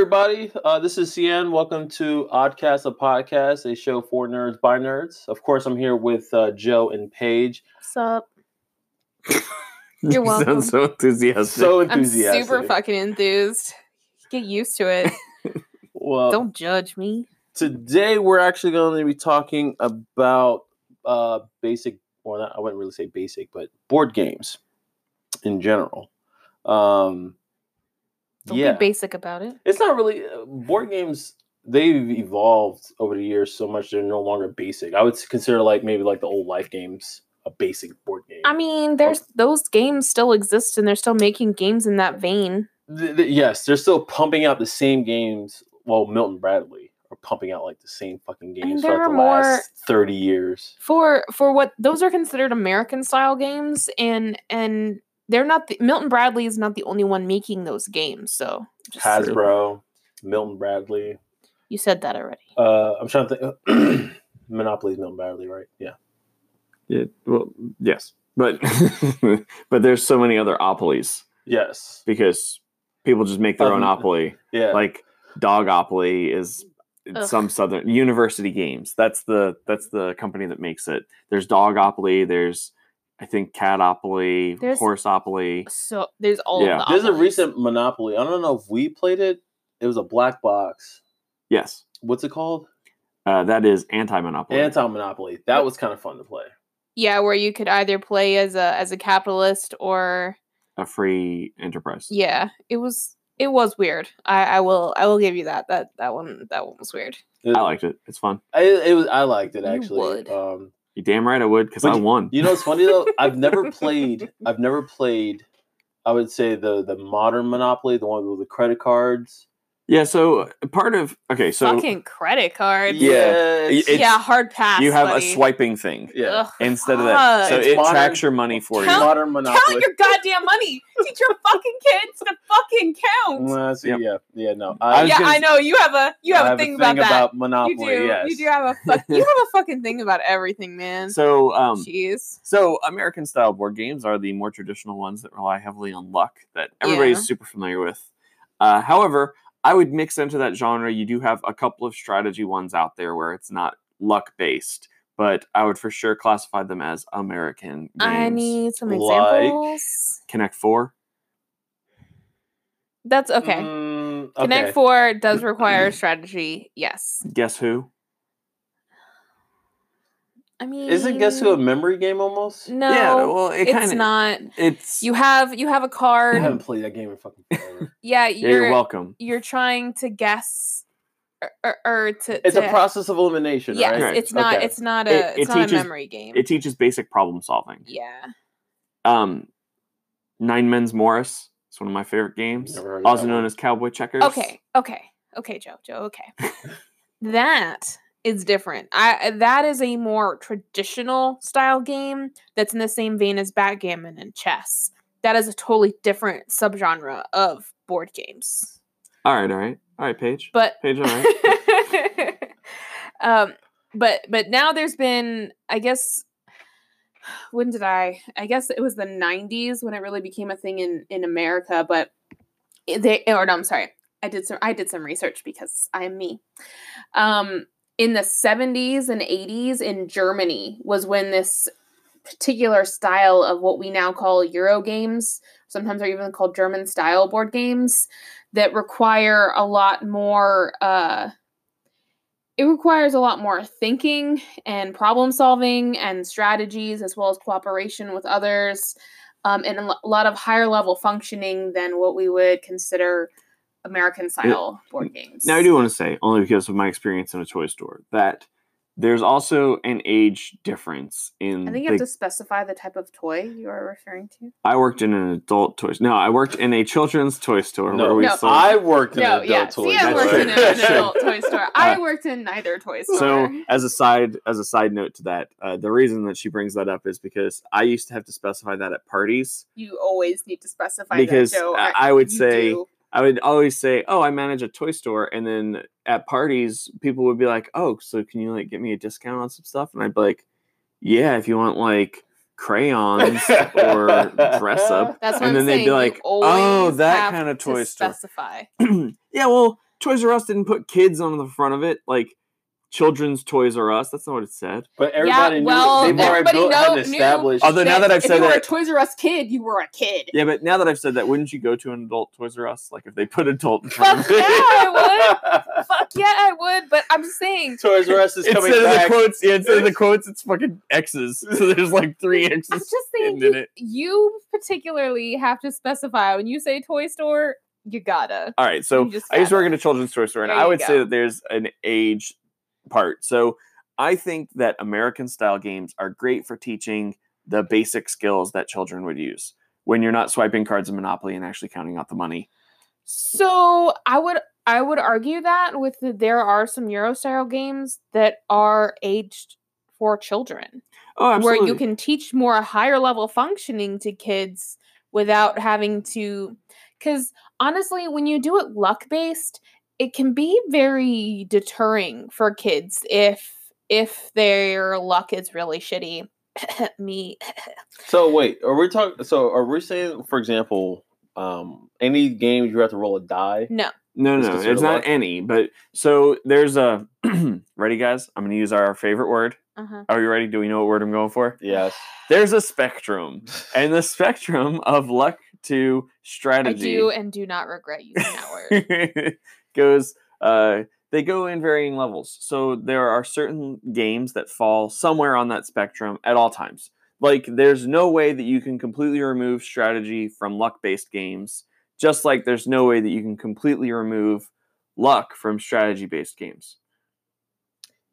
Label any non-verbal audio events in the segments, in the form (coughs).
everybody. Uh, this is CN. Welcome to Oddcast, a podcast, a show for nerds by nerds. Of course, I'm here with uh, Joe and Paige. What's up? You (laughs) You're welcome. sound so enthusiastic. So I'm enthusiastic. super fucking enthused. Get used to it. (laughs) Well, Don't judge me. today we're actually going to be talking about uh, basic, well, not, I wouldn't really say basic, but board games in general. Um, Don't yeah, be basic about it. it's not really uh, board games. They've evolved over the years so much they're no longer basic. I would consider like maybe like the old life games a basic board game. I mean, there's those games still exist and they're still making games in that vein. Th- th- yes, they're still pumping out the same games. Well, Milton Bradley are pumping out like the same fucking games for the last thirty years. For for what those are considered American style games and and they're not the, Milton Bradley is not the only one making those games. So just- Hasbro, Milton Bradley. you said that already. Uh, I'm trying to think. (clears throat) Monopoly's Milton Bradley, right? Yeah. Yeah, well, yes, but (laughs) but there's so many other opolies Yes. because people just make their own Um, opoly. Yeah. Like Dogopoly is Ugh. some southern University Games. That's the that's the company that makes it. There's Dogopoly. There's I think Catopoly, There's- Horseopoly. So there's all Yeah. the There's a recent Monopoly. I don't know if we played it. It was a black box. Yes, What's it called? uh, that is anti-monopoly. Anti Monopoly. That was kind of fun to play. Yeah, where you could either play as a as a capitalist or a free enterprise. yeah, it was it was weird. I I will I will give you that. That that one that one was weird. It, I liked it. It's fun. I, it was. I liked it You actually. would. Um, You damn right I would because I won. You know what's funny though? (laughs) I've never played. I've never played. I would say the the modern Monopoly, the one with the credit cards. Yeah. So uh, part of okay. So Fucking credit cards. Yeah, it's- it's- yeah, hard pass. you have buddy. a swiping thing yeah. Ugh, instead of that. So. It's it modern. tracks your money for Count- you. modern Monopoly. count your goddamn money. Teach your fucking kids to fucking count. Well, see, Yep. Yeah, yeah, no. I was yeah, gonna I know you have a you have, a thing about that. Monopoly. you do. yes. You do have a fuck, (laughs) you have a fucking thing about everything, man. So um, Jeez. so American style board games are the more traditional ones that rely heavily on luck that everybody's Yeah. super familiar with. Uh, however, I would mix into that genre. You do have a couple of strategy ones out there where it's not luck based, but I would for sure classify them as American games. I need some Like- examples. Connect Four. That's okay. Mm, Connect. Four does (clears throat) require strategy. Yes. Guess who? I mean, Isn't Guess Who a memory game almost? No, yeah, well, it it's kind of not. It's You have you have a card. I haven't played that game in fucking forever. (laughs) Yeah, yeah, you're you're welcome. you're trying to guess or, or, or to. it's to, a process of elimination, Yes, right? Right. it's not. Okay. It's not a. It- it's it not teaches- a memory game. It teaches basic problem solving. yeah. Um, Nine Men's Morris. It's one of my favorite games. Never heard of Also known as Cowboy Checkers. Okay. Okay. Okay, Joe. Joe. Okay. (laughs) that is different. I that is a more traditional style game that's in the same vein as backgammon and chess. That is a totally different subgenre of board games. All right, all right, all right, Paige. But Paige, all right. (laughs) um but but now there's been i guess when did i i guess it was the 90s when it really became a thing in in america but they or no i'm sorry i did some i did some research because i am me um in the 70s and 80s in germany was when this particular style of what we now call euro games sometimes are even called german style board games that require a lot more uh it requires a lot more thinking and problem solving and strategies as well as cooperation with others um, and a lot of higher level functioning than what we would consider american style board games Now I do want to say, only because of my experience in a toy store, that there's also an age difference in. i think you the, have to specify the type of toy you are referring to I worked in an adult toy. Store. No, I worked in a children's toy store No, where we No, sold. I worked in no an yeah adult toy Sia That's (laughs) worked store. in an adult toy store i worked in neither toy store so as a side as a side note to that, uh, the reason that she brings that up is because I used to have to specify that at parties. you always need to specify Because that, Joe. I- I would say- do. I would always say, "Oh, I manage a toy store," and then at parties, people would be like, "Oh, so can you like get me a discount on some stuff?" And I'd be like, "Yeah, if you want like crayons or dress up." (laughs) That's what and I'm then they'd saying. be like, "Oh, that kind of to toy store." Specify. (clears throat) yeah, well, Toys R Us didn't put kids on the front of it, like children's Toys R Us. That's not what it said. But everybody well, knew they've already everybody built, know- knew established. Although now that I've if said you were a that- Toys R Us kid, you were a kid. Yeah, but now that I've said that, wouldn't you go to an adult Toys R Us? Like if they put adult in front Fuck of yeah. I would. (laughs) Fuck yeah, I would. But I'm saying, Toys R Us is coming Instead of the quotes, yeah, instead of the (laughs) quotes, it's fucking X's. (laughs) So there's like three X's. I'm X's. just saying, you, it. you particularly have to specify when you say toy store. You gotta. All right, so You just I used to work in a children's toy store, and There I you would say that there's an age part. So I think that American style games are great for teaching the basic skills that children would use when you're not swiping cards in Monopoly and actually counting out the money. So I would I would argue that with the, there are some Euro style games that are aged for children. Oh, absolutely. where you can teach more higher level functioning to kids without having to because honestly when you do it luck based it can be very deterring for kids if if their luck is really shitty (coughs) me (coughs) So wait, are we talking? So are we saying, for example, um, any games you have to roll a die? no No, It's no, considered it's not luck? any. But so there's a (clears throat) ready, guys. I'm going to use our favorite word. uh-huh. Are you ready? Do we know what word I'm going for? Yes. (sighs) There's a spectrum, (sighs) and the spectrum of luck to strategy. i strategy do and do not regret using that word (laughs) goes. Uh, they go in varying levels. So there are certain games that fall somewhere on that spectrum at all times. Like there's no way that you can completely remove strategy from luck-based games, just like there's no way that you can completely remove luck from strategy-based games.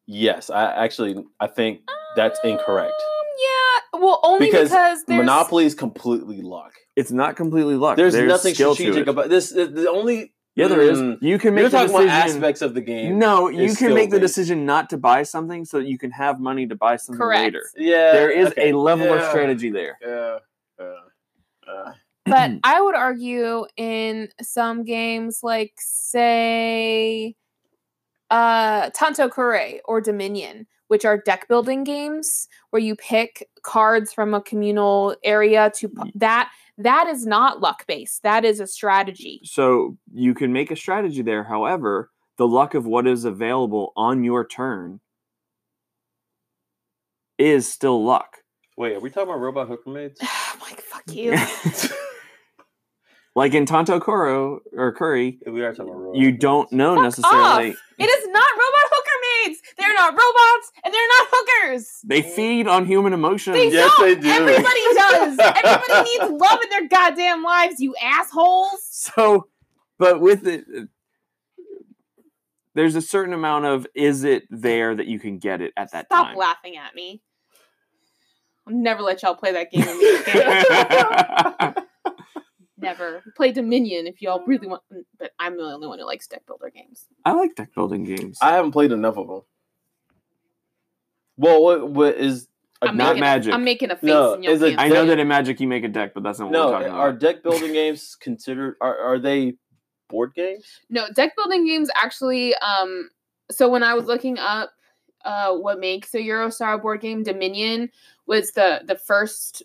Yes, I actually I think that's incorrect. Um, yeah well only Because because, there's Monopoly is completely luck. It's not completely luck. There's, nothing strategic about this. The the only Yeah, there is. Mm. You can make you're the talking about decision. aspects of the game. No, you can make the skill-based. decision not to buy something so that you can have money to buy something Correct. later. Yeah, There is okay, a level of strategy there. Yeah. yeah, uh, But (clears throat) I would argue in some games, like say, uh, Tanto Cuore or Dominion, which are deck building games where you pick cards from a communal area to pu- that. That is not luck based. That is a strategy. So you can make a strategy there. However, the luck of what is available on your turn is still luck. wait, are we talking about robot hooker maids? (sighs) I'm like, fuck you. (laughs) like in Tanto Cuore or Curry, we are talking about robot. you don't know Fuck necessarily. off. It is not robot hooker. They're not robots and they're not hookers. They feed on human emotions. They Yes, don't. they do. Everybody (laughs) does. Everybody needs love in their goddamn lives, you assholes. So, but with it, there's a certain amount of is it there that you can get it at that Stop time. Stop laughing at me. I'll never let y'all play that game with me again. (laughs) (laughs) never. (laughs) Play Dominion if y'all really want, but I'm the only one who likes deck builder games. I like deck building games. I haven't played enough of them. Well, what what is a I'm not making, Magic. I'm making a face No, and you'll is it- I know that in Magic you make a deck, but that's not what no? we're talking about. Are deck building games considered? Are are they board games? No, deck building games actually. Um, so when I was looking up, uh, what makes a Eurostar board game, Dominion was the the first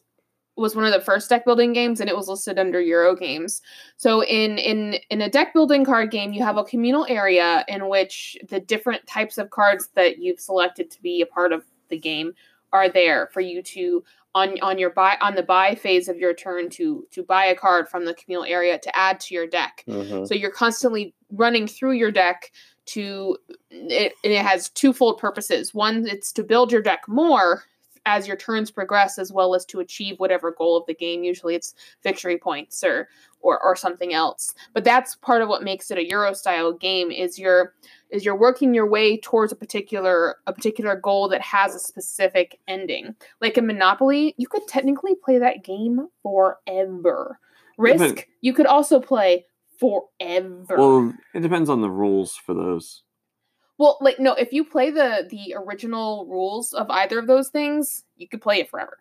was one of the first deck building games, and it was listed under Euro games. So in in in a deck building card game, you have a communal area in which the different types of cards that you've selected to be a part of the game are there for you to on on your buy on the buy phase of your turn to to buy a card from the communal area to add to your deck. Mm-hmm. So you're constantly running through your deck to it, and it has twofold purposes. One, it's to build your deck more as your turns progress, as well as to achieve whatever goal of the game. Usually, it's victory points or or, or something else. But that's part of what makes it a Euro style game. Is you're is you're working your way towards a particular a particular goal that has a specific ending. Like in Monopoly, you could technically play that game forever. Risk, you could also play forever. well, it depends on the rules for those. Well, like no, if you play the the original rules of either of those things, you could play it forever.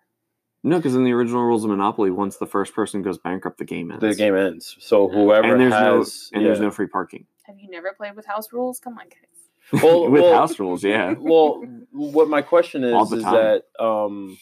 No, because in the original rules of Monopoly, once the first person goes bankrupt, the game ends. The game ends. So whoever and there's has no and there's no free parking Have you never played with house rules? Come on, guys. Well- (laughs) with well- house rules. Yeah, well, what my question is is that um,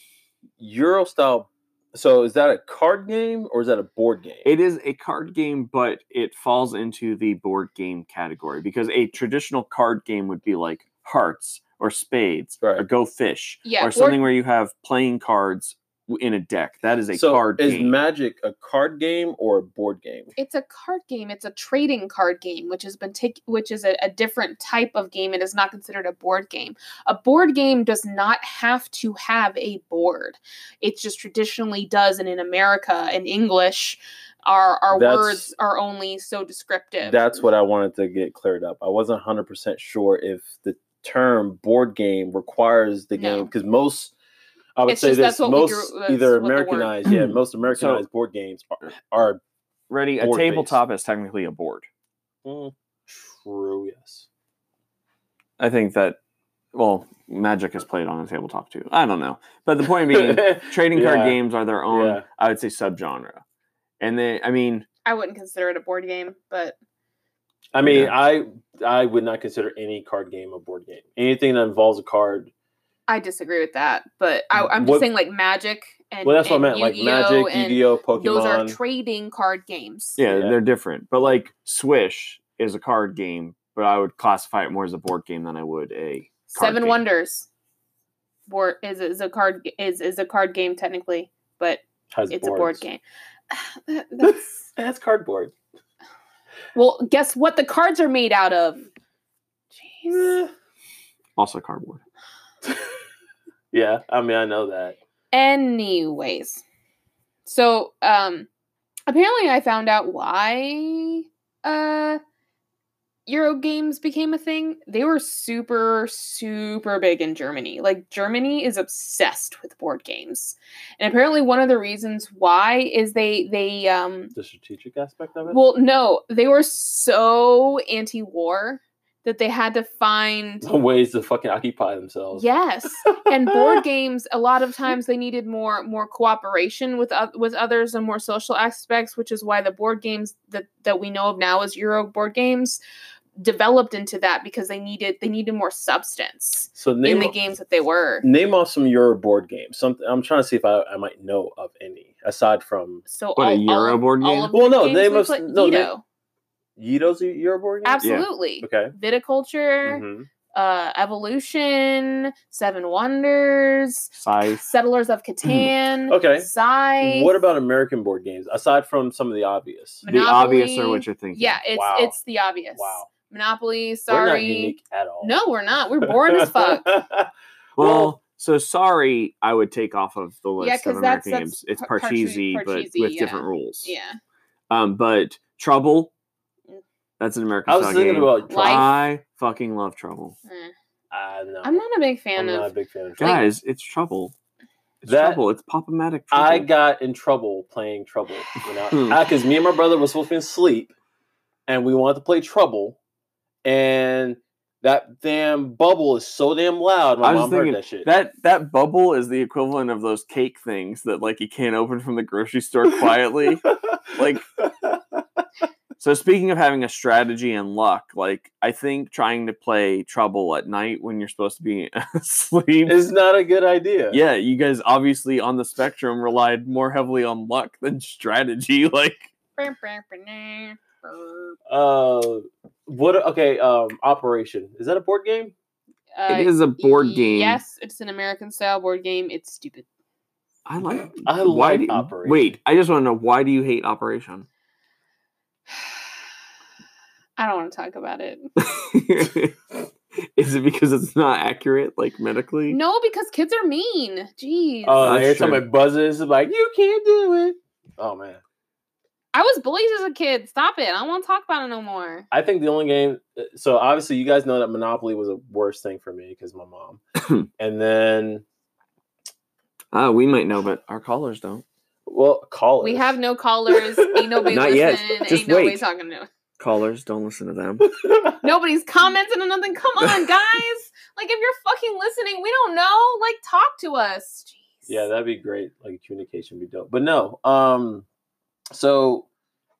Euro style So is that a card game or is that a board game? It is a card game, but it falls into the board game category because a traditional card game would be like Hearts or Spades or Go Fish Yeah, or board- something where you have playing cards w- in a deck. That is a so card is game. Magic a card game or a board game? It's a card game. It's a trading card game, which has been take, which is a, a different type of game. It is not considered a board game. A board game does not have to have a board. It just traditionally does, and in America, in English, our our That's- words are only so descriptive. That's what I wanted to get cleared up. I wasn't 100% sure if the term board game requires the No. game because most I would It's say just this that's what we most grew- either what the word- Americanized, yeah, (clears throat) most Americanized board games are, are Ready? A board-based. tabletop is technically a board. mm, true, yes. I think that, well, Magic is played on a tabletop too. I don't know. But the point being, (laughs) trading card Yeah. games are their own, Yeah. I would say, subgenre. And they, I mean, I wouldn't consider it a board game, but I mean, Yeah. I I would not consider any card game a board game. Anything that involves a card. I disagree with that. But I, I'm just saying, like Magic and Well, that's what I meant. Like Yu-Gi-Oh! Magic, Yu-Gi-Oh, Pokemon. Those are trading card games. yeah, Yeah. they're different. But like Swish is a card game, but I would classify it more as a board game than I would a card Seven game. Wonders. Board is is a card is is a card game technically, but has it's a board game. (laughs) (sighs) That's That's cardboard. well. Guess what? The cards are made out of. Jeez. Eh. Also cardboard. Yeah, I mean, I know that. Anyways, so um, apparently I found out why uh Euro games became a thing. They were super super big in Germany. Like Germany is obsessed with board games, and apparently one of the reasons why is they they um The strategic aspect of it. well no they were so anti-war that they had to find ways to fucking occupy themselves. Yes, and board (laughs) games a lot of times they needed more more cooperation with oth- with others and more social aspects, which is why the board games that that we know of now as Euro board games developed into that because they needed they needed more substance So name in the games that they were. name off some Euro board games. Something I'm trying to see if I, I might know of any aside from So What, a Euro all, board game? Well, no, games they we must- no, they- Euro. Yedo's a Euro board game. absolutely. Okay. Viticulture, Mhm. uh, Evolution, Seven Wonders, Scythe. Settlers of (clears throat) Catan. Okay. Scythe. What about American board games aside from some of the obvious? Monopoly. The obvious are what you're thinking. Yeah, it's Wow. it's the obvious. Wow. Monopoly, We're not sorry. unique at all. No, we're not. We're bored as fuck. (laughs) Well, Well- so sorry, I would take off of the list Yeah, of 'cause American that's- games. that's It's Par- Parcheesi, Parcheesi, but with yeah. different rules. Yeah. Um, but Trouble. That's an American I was style thinking game. about Life. I fucking love Trouble, Eh. Uh, no, I'm not a big fan I'm fan not a of. big fan of Trouble. guys. It's Trouble. It's That- Trouble. It's pop-o-matic Trouble. I got in trouble playing Trouble. You (laughs) Hmm. know, because me and my brother were supposed to be asleep, and we wanted to play Trouble, and that damn bubble is so damn loud. My I was mom thinking heard that shit. that that bubble is the equivalent of those cake things that like you can't open from the grocery store quietly. (laughs) like So speaking of having a strategy and luck, like I think trying to play Trouble at night when you're supposed to be (laughs) asleep. is not a good idea. yeah, you guys obviously on the spectrum relied more heavily on luck than strategy. (laughs) Like Uh, what? Okay. Um, Operation is that a board game? it is a board game. Yes, it's an American style board game. It's stupid. I like. I why like do, Operation. Wait, I just want to know why do you hate Operation? I don't want to talk about it. (laughs) Is it because it's not accurate, like medically? No, because kids are mean. Jeez. Oh, That's every time it buzzes, like you can't do it. Oh man. I was bullied as a kid. Stop it. I don't want to talk about it no more. I think the only game. uh, So obviously, you guys know that Monopoly was a worst thing for me because my mom. (clears throat) and then, Ah, we might know, but our callers don't. Well, call We have no callers. Ain't nobody (laughs) Not yet. listening. Just Ain't nobody wait. talking to. Callers, don't listen to them. (laughs) Nobody's commenting on nothing. Come on, guys. like if you're fucking listening, we don't know. Like talk to us. Jeez. yeah, that'd be great. Like communication would be dope. But no. Um. So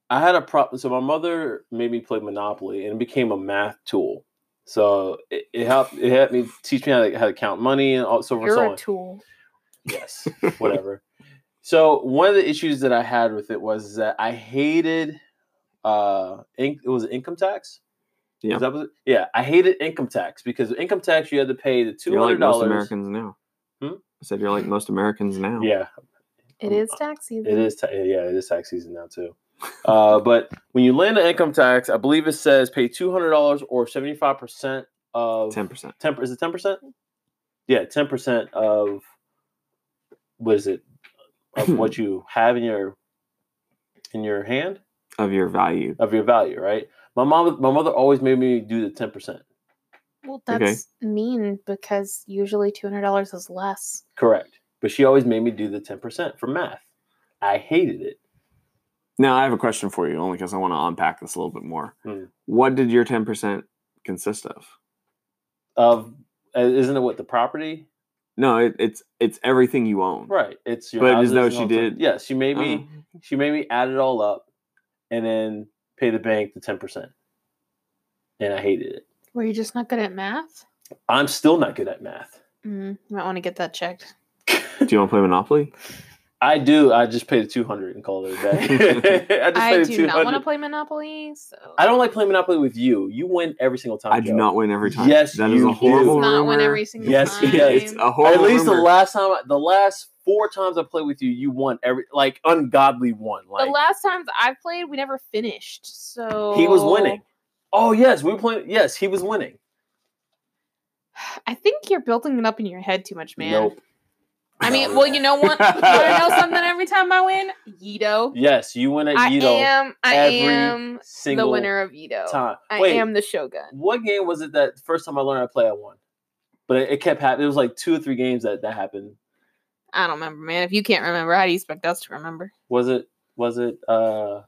I had a problem. So my mother made me play Monopoly, and it became a math tool. So it, it helped. It helped me teach me how to how to count money and all so forth. You're so a on. tool. Yes, (laughs) whatever. So one of the issues that I had with it was that I hated uh in, it was income tax. Yeah. Is that what it- yeah, I hated income tax because income tax you had to pay the two hundred You're like most dollars. Americans now. Hmm? I said you're like most Americans now. yeah, It Um, tax season. it is. Ta- yeah, it is tax season now too. Uh, (laughs) but when you land an income tax, I believe it says pay two hundred dollars or seventy five percent of Ten percent. ten. Is it ten percent? Yeah, ten percent of what is it? Of (laughs) what you have in your in your hand of your value. of your value, right? My mom, my mother always made me do the ten percent. Well, Okay. that's mean because usually two hundred dollars is less. Correct, but she always made me do the ten percent for math. I hated it. Now I have a question for you, only because I want to unpack this a little bit more. Hmm. What did your ten percent consist of? Of uh, isn't it what the property? No, it, it's it's everything you own. Right, it's your. But is houses that she all that. did? Yes, she made me. Oh. She made me add it all up, and then pay the bank the ten percent. And I hated it. Were you just not good at math? I'm still not good at math. Mm, you might want to get that checked. Do you want to play Monopoly? (laughs) I do. I just paid the two hundred and call it a day. (laughs) (laughs) I just I paid the do not want to play Monopoly. So I don't like playing Monopoly with you. You win every single time. I do not win every time. Yes, that is you a do. He does horrible not win every single Yes, time. Yes, does. It's a horrible At least the last time, the last four times I played with you, you won every like ungodly one. Like the last times I've played, we never finished. So he was winning. Oh yes, we were playing. Yes, he was winning. (sighs) I think you're building it up in your head too much, man. Nope. I mean, well, you know what? you want to know (laughs) something? Every time I win, Yedo. Yes, you win at I Yedo am. I every am the winner of Yedo. time. I Wait, am the Shogun. what game was it that first time I learned how to play? I won, but it, it kept happening. It was like two or three games that that happened. I don't remember, man. If you can't remember, how do you expect us to remember? Was it? Was it? uh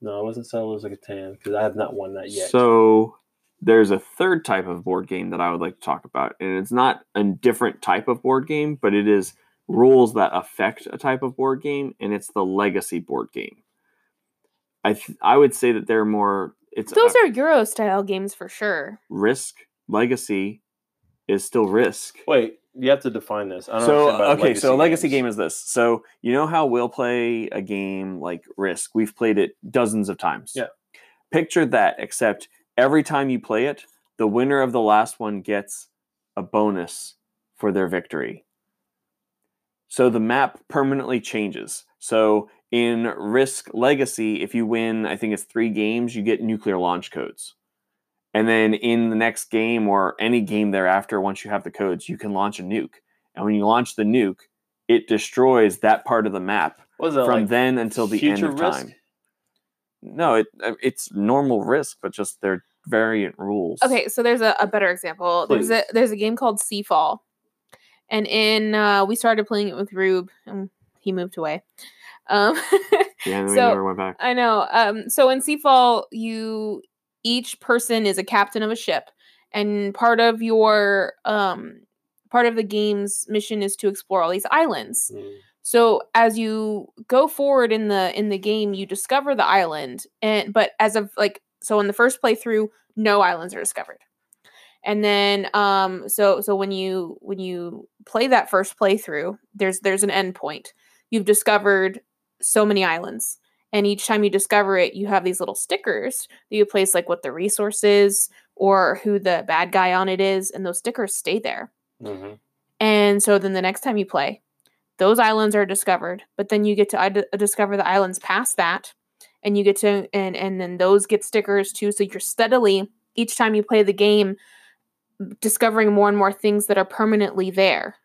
No, it wasn't Settlers of Catan because I have not won that yet. So there's a third type of board game that I would like to talk about, and it's not a different type of board game, but it is rules that affect a type of board game, and it's the legacy board game. I th- I would say that they're more. It's Those a are Euro style games for sure. risk. Legacy is still risk. Wait, you have to define this. I don't So understand okay, so a legacy games. game is this. So you know how we'll play a game like Risk. We've played it dozens of times. Yeah. Picture that, except every time you play it, the winner of the last one gets a bonus for their victory. So the map permanently changes. So in Risk Legacy, if you win, I think it's three games, you get nuclear launch codes. And then in the next game or any game thereafter, once you have the codes, you can launch a nuke. And when you launch the nuke, it destroys that part of the map that from like then until the end of risk? time. No, it uh, it's normal risk, but just they're variant rules. Okay, so there's a, a better example. There's a there's a game called Seafall, and in uh, we started playing it with Rube, and he moved away. Um, (laughs) Yeah, and we so- never went back. I know. Um, so in Seafall, you each person is a captain of a ship, and part of your um part of the game's mission is to explore all these islands. Mm. So as you go forward in the in the game, you discover the island, and but as of like so in the first playthrough, no islands are discovered. And then um so so when you when you play that first playthrough, there's there's an end point. You've discovered so many islands. And each time you discover it, you have these little stickers that you place like what the resource is or who the bad guy on it is, and those stickers stay there. Mhm. And so then the next time you play, those islands are discovered, but then you get to id- discover the islands past that, and you get to and and then those get stickers too. So you're steadily each time you play the game discovering more and more things that are permanently there.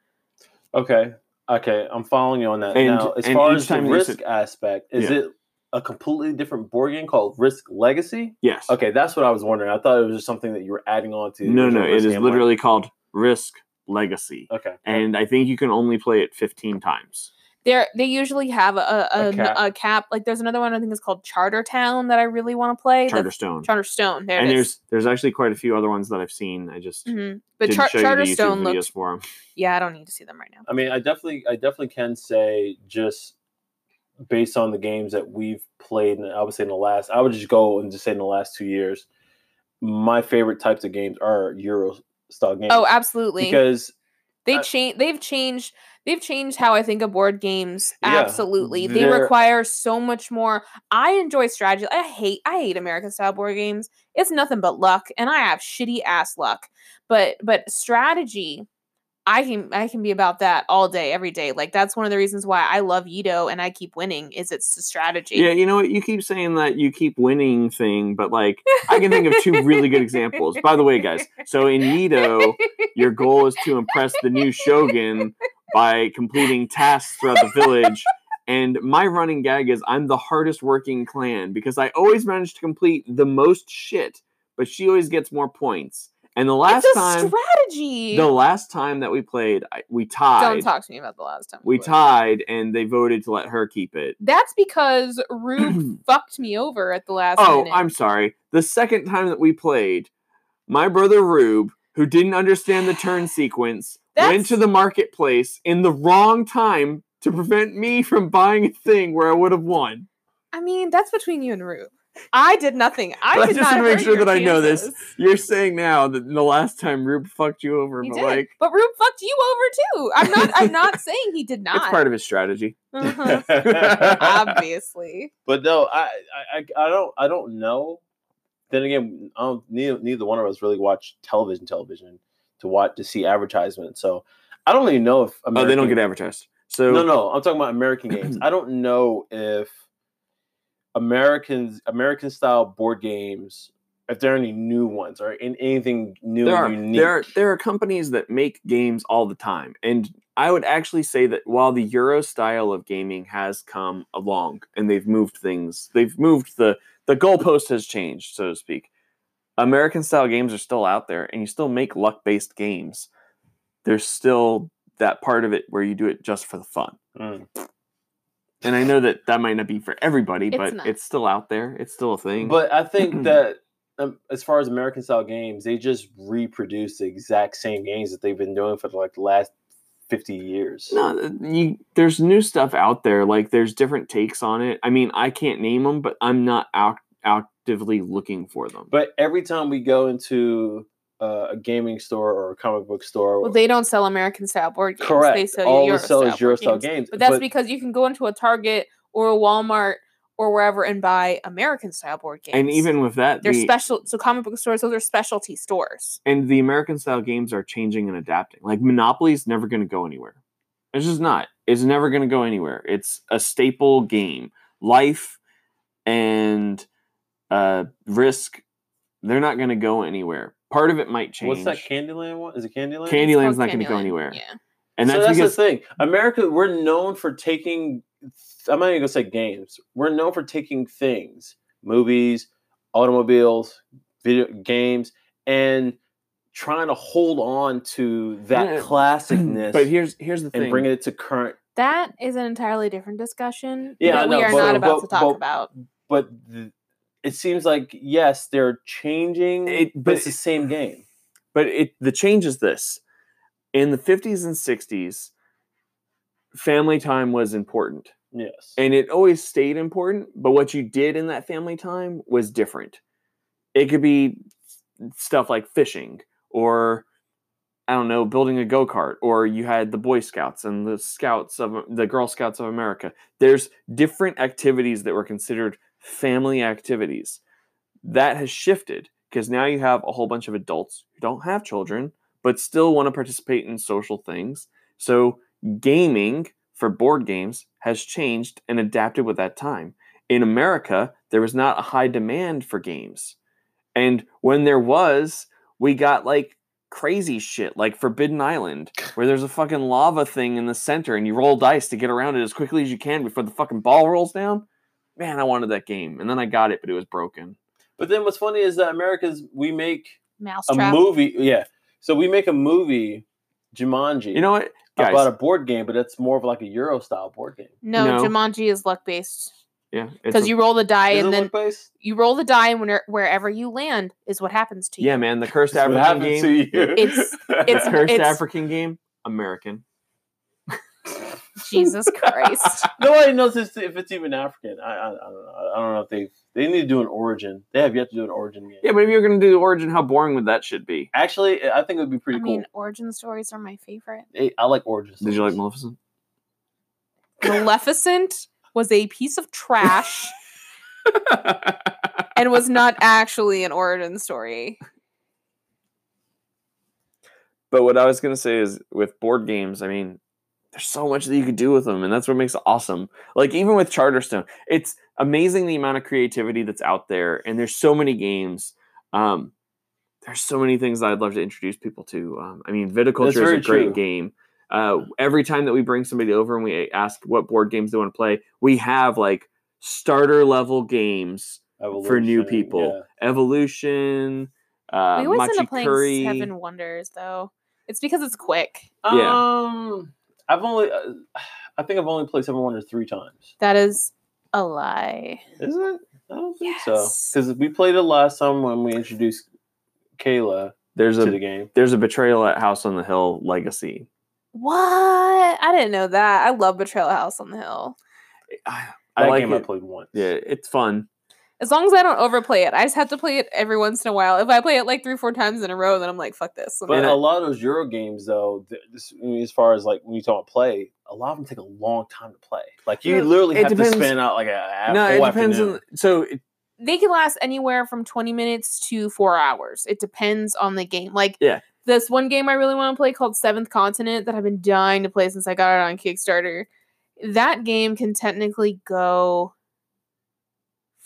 Okay. Okay. I'm following you on that. And- now, as and far as the time risk said- aspect, is Yeah. it a completely different board game called Risk Legacy? Yes. Okay, that's what I was wondering. I thought it was just something that you were adding on to. No, no, it is it Risk is game, like- literally called Risk Legacy. Okay. And I think you can only play it 15 times. There, they usually have a a, A a, cap. a cap. Like there's another one I think it's called Charter Town that I really want to play. Charter Stone. Charter Stone. There and it is. there's there's actually quite a few other ones that I've seen. I just Mhm. But didn't Char- show you the YouTube Charterstone videos looks. Yeah, I don't need to see them right now. I mean, I definitely, I definitely can say just based on the games that we've played, and I would say in the last, I would just go and just say in the last two years, my favorite types of games are Euro style games. Oh, absolutely. because They uh I- change. They've changed. They've changed how I think of board games. Yeah, Absolutely, they require so much more. I enjoy strategy. I hate. I hate American style board games. It's nothing but luck, and I have shitty ass luck. But but strategy, I can I can be about that all day, every day. Like that's one of the reasons why I love Yedo and I keep winning. Is it's the strategy. Yeah, you know what? You keep saying that you keep winning thing, but like I can think of two really good examples. By the way, guys, so in Yedo, your goal is to impress the new shogun by completing tasks throughout the village. And my running gag is I'm the hardest working clan because I always manage to complete the most shit, but she always gets more points. And the last it's a time, strategy. the last time that we played, we tied. Don't talk to me about the last time we played. tied, and they voted to let her keep it. That's because Rube (clears throat) fucked me over at the last Oh, minute. I'm sorry. The second time that we played, my brother Rube, who didn't understand the turn (sighs) sequence, went to the marketplace in the wrong time to prevent me from buying a thing where I would have won. I mean, that's between you and Rube. I did nothing. I But I did just not wanna make sure your that I know this. You're saying now that the last time Rube fucked you over, He but did, like but Rube fucked you over too. I'm not. I'm (laughs) not saying he did not. it's part of his strategy. Uh-huh. Obviously, (laughs) but no, I, I, I, I don't, I don't know. Then again, I don't, neither, neither one of us really watch television, television to watch to see advertisements. So I don't even know if Oh, they don't get advertised. So No, no, I'm talking about American games. (clears throat) I don't know if Americans, American style board games, if there are any new ones or in anything new there are and unique. there are there are companies that make games all the time and i would actually say that while the euro style of gaming has come along and they've moved things they've moved the the goalpost has changed so to speak american style games are still out there and you still make luck based games there's still that part of it where you do it just for the fun Mm. And i know that that might not be for everybody It's but not. it's still out there it's still a thing But I think that um, as far as American style games, they just reproduce the exact same games that they've been doing for like the last 50 years. No, uh, you, there's new stuff out there. Like there's different takes on it. I mean, I can't name them, but I'm not out, actively looking for them. But every time we go into uh, a gaming store or a comic book store, well, they don't sell American style board games. correct, They sell all you they Euro sell is Euro style games. games. But that's because you can go into a Target or a Walmart or wherever and buy American style board games. and even with that, they're the, special. So comic book stores, those are specialty stores. and the American style games are changing and adapting. Like Monopoly is never going to go anywhere. It's just not. It's never going to go anywhere. It's a staple game. Life and uh, Risk, they're not going to go anywhere. Part of it might change. what's that Candyland one? Is it Candyland? Candyland's called not gonna go anywhere. Yeah. and so that's that's because the thing. America, we're known for taking. I'm not even gonna say games. We're known for taking things, movies, automobiles, video games, and trying to hold on to that Yeah. (clears throat) classicness. But here's here's the and thing. bringing it to current. That is an entirely different discussion. Yeah, that I we are but- not about but- to talk but- about. But th- it seems like yes, they're changing, It- but but it's the same game. but it the change is this. In the 50s and 60s family time was important. Yes, and it always stayed important but what you did in that family time was different. It could be stuff like fishing or i don't know building a go-kart or you had the boy scouts and the scouts of the girl scouts of america. There's different activities that were considered family activities that has shifted because now you have a whole bunch of adults who don't have children but still want to participate in social things so gaming for board games has changed and adapted with that time. In America, there was not a high demand for games. And when there was, we got like crazy shit like Forbidden Island, where there's a fucking lava thing in the center and you roll dice to get around it as quickly as you can before the fucking ball rolls down. Man, I wanted that game. And then I got it, but it was broken. but then what's funny is that America's we make a movie. Yeah, so we make a movie, Jumanji. You know what? Guys, about a board game, but it's more of like a Euro style board game. No, No. Jumanji is luck based yeah, because you roll the die and then you roll the die and whenever, wherever you land is what happens to you. yeah, man, the cursed That's African game. to you. It's- (laughs) it's- the cursed it's- African game, American. (laughs) Jesus Christ. (laughs) Nobody knows if, if it's even African. I, I, I don't know. I don't know if they they need to do an origin. They have yet to do an origin game. Yeah, but if you're gonna do the origin, how boring would that should be? Actually, I think it would be pretty I cool. mean, origin stories are my favorite. Hey, I like origins. Did you like Maleficent? Maleficent was a piece of trash and was not (laughs) actually an origin story. But what I was gonna say is with board games, I mean, there's so much that you could do with them, and that's what makes it awesome. Like even with Charterstone, it's amazing the amount of creativity that's out there, and there's so many games. Um, there's so many things that I'd love to introduce people to. Um, I mean, Viticulture is a great true. game. Uh, every time that we bring somebody over and we ask what board games they want to play, we have like starter level games for new people. yeah. Evolution, uh, we always Machi end up playing Curry. Seven Wonders, though. It's because it's quick. Yeah. Um, I've only, uh, I think I've only played Seven Wonders three times. That is a lie. Is it? I don't think Yes. so. Because we played it last time when we introduced Kayla There's to a the game. there's a betrayal at House on the Hill legacy. What? I didn't know that. I love Betrayal House on the Hill. I, That like game I played once. Yeah, it's fun. As long as I don't overplay it, I just have to play it every once in a while. If I play it like three, four times in a row, then I'm like, fuck this. But And a I- lot of those Euro games, though, this, I mean, as far as like when you talk about play, a lot of them take a long time to play. Like you No, literally it have depends- to spend out like a, a no, whole it depends afternoon. on. So it, they can last anywhere from 20 minutes to four hours. It depends on the game. Like, Yeah. this one game I really want to play called Seventh Continent that I've been dying to play since I got it on Kickstarter. That game can technically go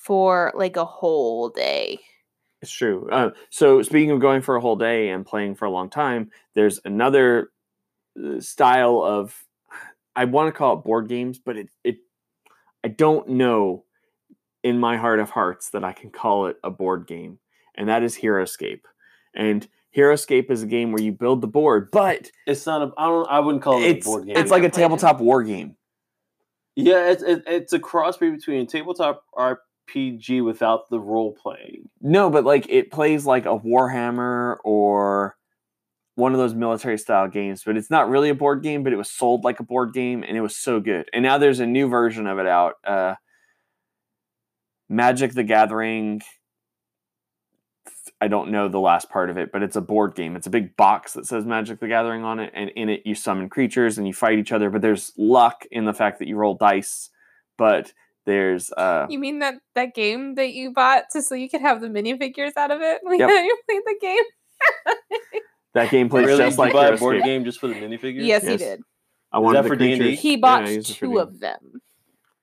for like a whole day. it's true. Uh, so speaking of going for a whole day and playing for a long time, there's another uh, style of. I want to call it board games, but it it. I don't know, in my heart of hearts, that I can call it a board game, and that is Heroscape. And Heroscape is a game where you build the board, but It's not a. I don't. I wouldn't call it it's a board game. it's like a never it. tabletop war game. yeah, it's it, it's a cross between a tabletop RPG without the role playing. No, but like it plays like a Warhammer or one of those military style games, but it's not really a board game, but it was sold like a board game and it was so good. And now there's a new version of it out. Uh Magic the Gathering. I don't know the last part of it, but it's a board game. It's a big box that says Magic the Gathering on it, and in it you summon creatures and you fight each other. But there's luck in the fact that you roll dice. But there's uh You mean that that game that you bought just so you could have the minifigures out of it? (laughs) Like, Yep. you played the game? (laughs) that game plays really, just you like a board game just for the minifigures? yes, he did. I wanted that for D&D? He bought I used it for two D&D. of them.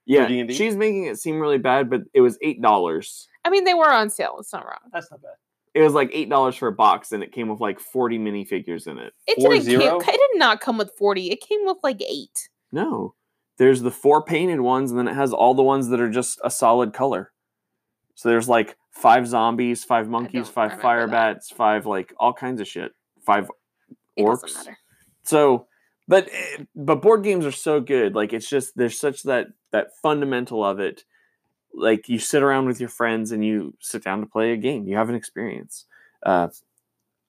Yeah, D&D? she's making it seem really bad, but it was eight dollars. I mean, they were on sale. It's not wrong. That's not bad. It was like eight dollars for a box, and it came with like forty minifigures in it. It Four didn't. zero? Came, it did not come with forty. It came with like eight. No, there's the four painted ones, and then it has all the ones that are just a solid color. So there's like five zombies, five monkeys, five fire that. bats, five like all kinds of shit. Five It orcs. So, but eh, but board games are so good. Like it's just there's such that that fundamental of it. Like you sit around with your friends and you sit down to play a game. You have an experience. Uh,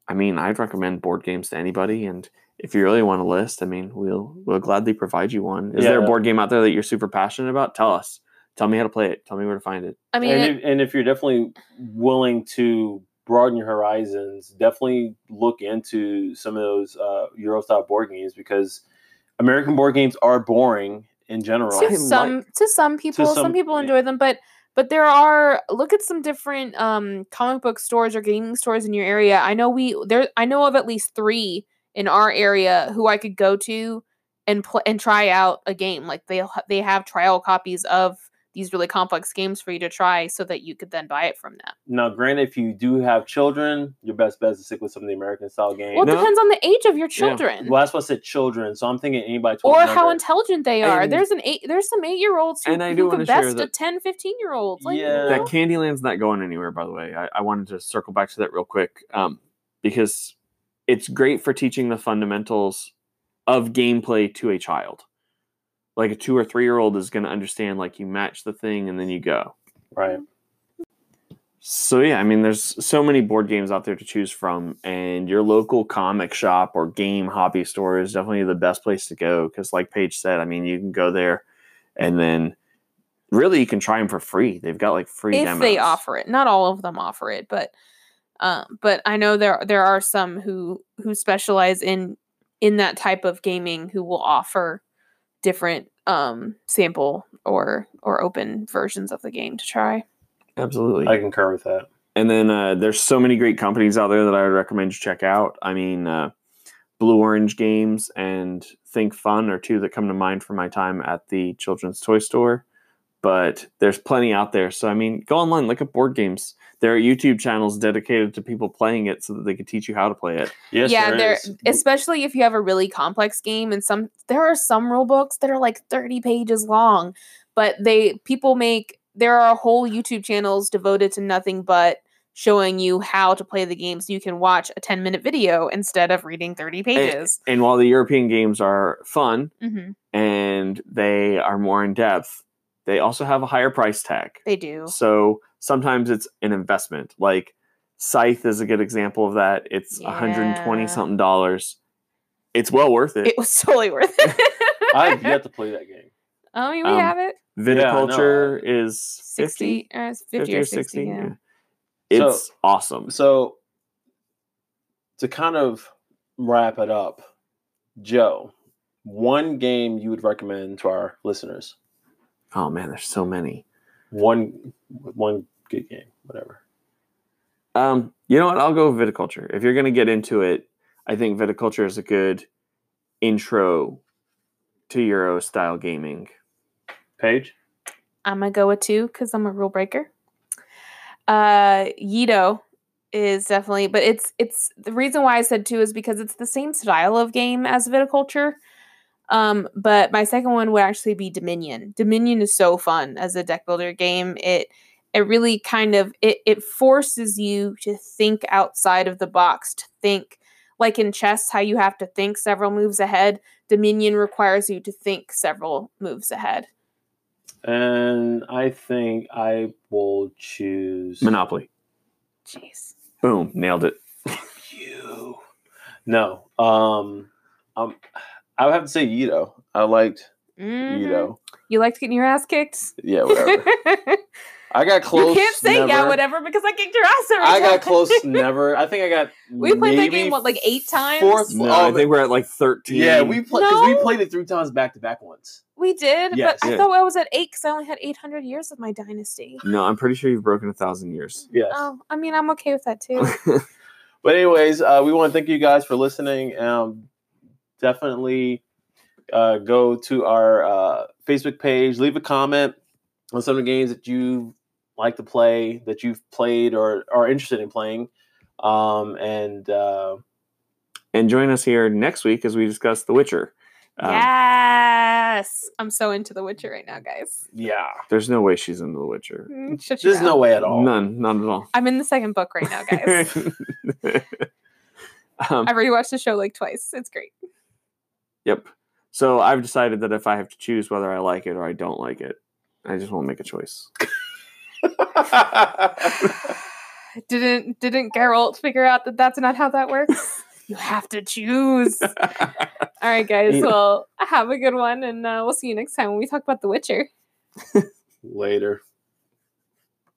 I mean, I'd recommend board games to anybody. And if you really want a list, I mean, we'll we'll gladly provide you one. Is there a board game out there that you're super passionate about? Tell us. Tell me how to play it. Tell me where to find it. I mean, and, it- if, and if you're definitely willing to broaden your horizons, definitely look into some of those uh, Euro style board games because American board games are boring in general. to I some like- to some people, some, some- people yeah. enjoy them, but but there are look at some different um comic book stores or gaming stores in your area. I know we there. I know of at least three in our area who I could go to and play and try out a game. Like they they have trial copies of these really complex games for you to try, so that you could then buy it from them. Now, granted, if you do have children, your best bet is to stick with some of the American style games. Well, it No. depends on the age of your children. well, that's what I said children. So I'm thinking anybody 12 or how intelligent they are. And- there's an eight. There's some eight year olds who, And I who do can wanna share best a that- 10, 15 year old. Like, you Yeah. know? that Candyland's not going anywhere, by the way. I, I wanted to circle back to that real quick um, because it's great for teaching the fundamentals of gameplay to a child. Like a two or three year old is going to understand, like you match the thing and then you go. right? So yeah, I mean, there's so many board games out there to choose from, and your local comic shop or game hobby store is definitely the best place to go. Because, like Paige said, I mean, you can go there, and then really you can try them for free. They've got like free if demos. they offer it. Not all of them offer it, but um, but I know there there are some who who specialize in in that type of gaming who will offer different um sample or or open versions of the game to try. Absolutely. I concur with that. And then uh, there's so many great companies out there that I would recommend you check out. I mean, uh, Blue Orange Games and Think Fun are two that come to mind from my time at the children's toy store. But there's plenty out there. So, I mean, go online, look at board games. There are YouTube channels dedicated to people playing it so that they can teach you how to play it. Yes, yeah, there there is. especially if you have a really complex game and some there are some rule books that are like 30 pages long, but they people make there are whole YouTube channels devoted to nothing but showing you how to play the game so you can watch a 10 minute video instead of reading 30 pages. And while the European games are fun hmm and they are more in depth, they also have a higher price tag. They do. So sometimes it's an investment. Like Scythe is a good example of that. It's Yeah. 120 something dollars. It's well worth it. It was (laughs) totally worth it. (laughs) I've yet to play that game. Oh, mean, we Um, have it. Viticulture Yeah, no, is 60, 50, uh, it's 50, or 60. yeah. So- It's awesome. So to kind of wrap it up, Joe, one game you would recommend to our listeners. Oh man, there's so many. One one good game, whatever. Um, you know what? I'll go with viticulture. If you're gonna get into it, I think viticulture is a good intro to Euro style gaming. Paige? I'm gonna go with two because I'm a rule breaker. Uh, Yedo is definitely, but it's it's the reason why I said two is because it's the same style of game as Viticulture. Um, but my second one would actually be Dominion. Dominion is so fun as a deck builder game. It it really kind of it it forces you to think outside of the box, to think like in chess, how you have to think several moves ahead. Dominion requires you to think several moves ahead. And I think I will choose Monopoly. Jeez. Boom, nailed it. you. No. Um um I would have to say Yedo. I liked Mhm. Yedo. You liked getting your ass kicked? Yeah, whatever. (laughs) I got close. you can't say yeah, whatever, because I kicked your ass every I time. got close (laughs) never. I think I got We played that game, what, like eight times? Fourth, No, oh, I think we're at like 13. Yeah, we played because we played it three times back to back once. We did, Yes. but I thought I was at eight because I only had 800 years of my dynasty. No, I'm pretty sure you've broken a thousand years. Yes. Oh, I mean, I'm okay with that too. (laughs) But anyways, uh, we want to thank you guys for listening. Um, definitely uh, go to our uh, Facebook page, leave a comment on some of the games that you like to play, that you've played or are interested in playing. Um, and uh, and join us here next week as we discuss The Witcher. Um, yes, I'm so into The Witcher right now, guys. yeah, There's no way she's into The Witcher. Mm, shut your there's no way at all. None, none at all. I'm in the second book right now, guys. (laughs) (laughs) um, I've already watched the show like twice. It's great. Yep. So I've decided that if I have to choose whether I like it or I don't like it, I just won't make a choice. (laughs) (laughs) didn't didn't Geralt figure out that that's not how that works? (laughs) you have to choose. (laughs) All right, guys. Yeah. Well, have a good one, and uh, we'll see you next time when we talk about The Witcher. Later.